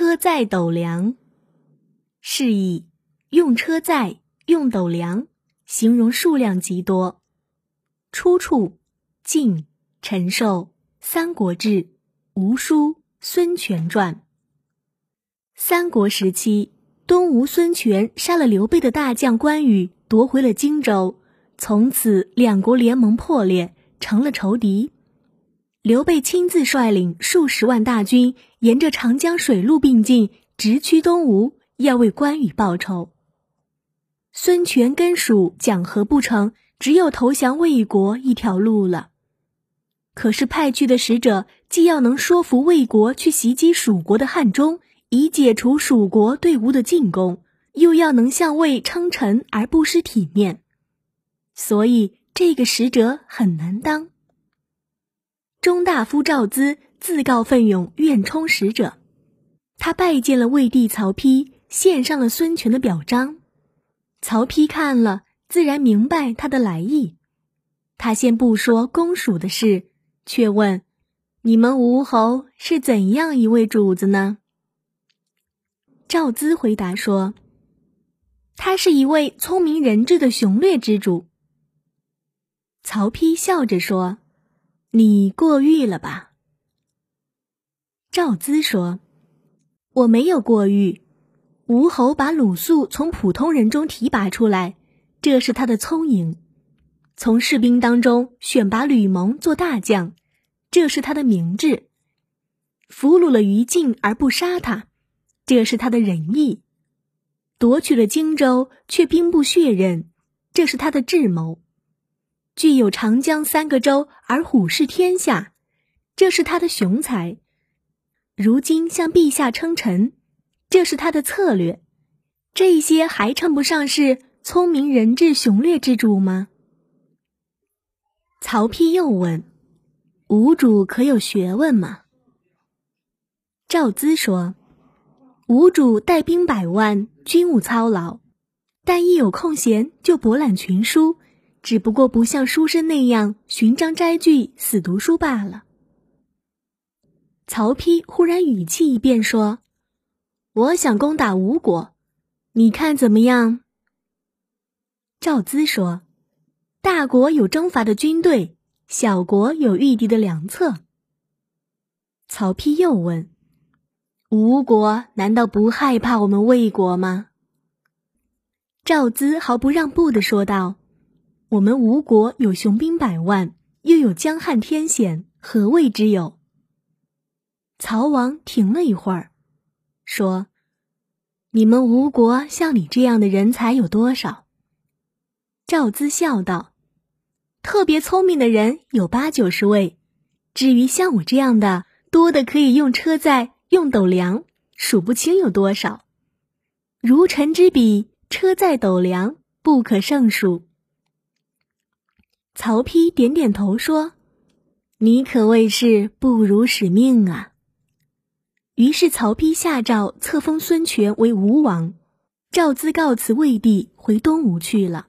车载斗量，示意用车载、用斗量，形容数量极多。出处：晋陈寿《三国志·吴书·孙权传》。三国时期，东吴孙权杀了刘备的大将关羽，夺回了荆州，从此两国联盟破裂，成了仇敌。刘备亲自率领数十万大军，沿着长江水陆并进，直趋东吴，要为关羽报仇。孙权跟蜀讲和不成，只有投降魏国一条路了。可是派去的使者，既要能说服魏国去袭击蜀国的汉中，以解除蜀国对吴的进攻，又要能向魏称臣而不失体面，所以这个使者很难当。中大夫赵咨自告奋勇，愿充使者。他拜见了魏帝曹丕，献上了孙权的表彰。曹丕看了，自然明白他的来意。他先不说公署的事，却问：“你们吴侯是怎样一位主子呢？”赵咨回答说：“他是一位聪明人智的雄略之主。”曹丕笑着说。你过誉了吧？赵咨说：“我没有过誉。吴侯把鲁肃从普通人中提拔出来，这是他的聪颖；从士兵当中选拔吕蒙做大将，这是他的明智；俘虏了于禁而不杀他，这是他的仁义；夺取了荆州却兵不血刃，这是他的智谋。”具有长江三个州而虎视天下，这是他的雄才；如今向陛下称臣，这是他的策略。这些还称不上是聪明人智雄略之主吗？曹丕又问：“吴主可有学问吗？”赵咨说：“吴主带兵百万，军务操劳，但一有空闲就博览群书。”只不过不像书生那样寻章摘句、死读书罢了。曹丕忽然语气一变，说：“我想攻打吴国，你看怎么样？”赵咨说：“大国有征伐的军队，小国有御敌的良策。”曹丕又问：“吴国难道不害怕我们魏国吗？”赵咨毫不让步的说道。我们吴国有雄兵百万，又有江汉天险，何谓之有？曹王停了一会儿，说：“你们吴国像你这样的人才有多少？”赵咨笑道：“特别聪明的人有八九十位，至于像我这样的，多的可以用车载、用斗量，数不清有多少。如臣之笔，车载斗量，不可胜数。”曹丕点点头说：“你可谓是不辱使命啊。”于是曹丕下诏册封孙权为吴王，赵咨告辞魏帝，回东吴去了。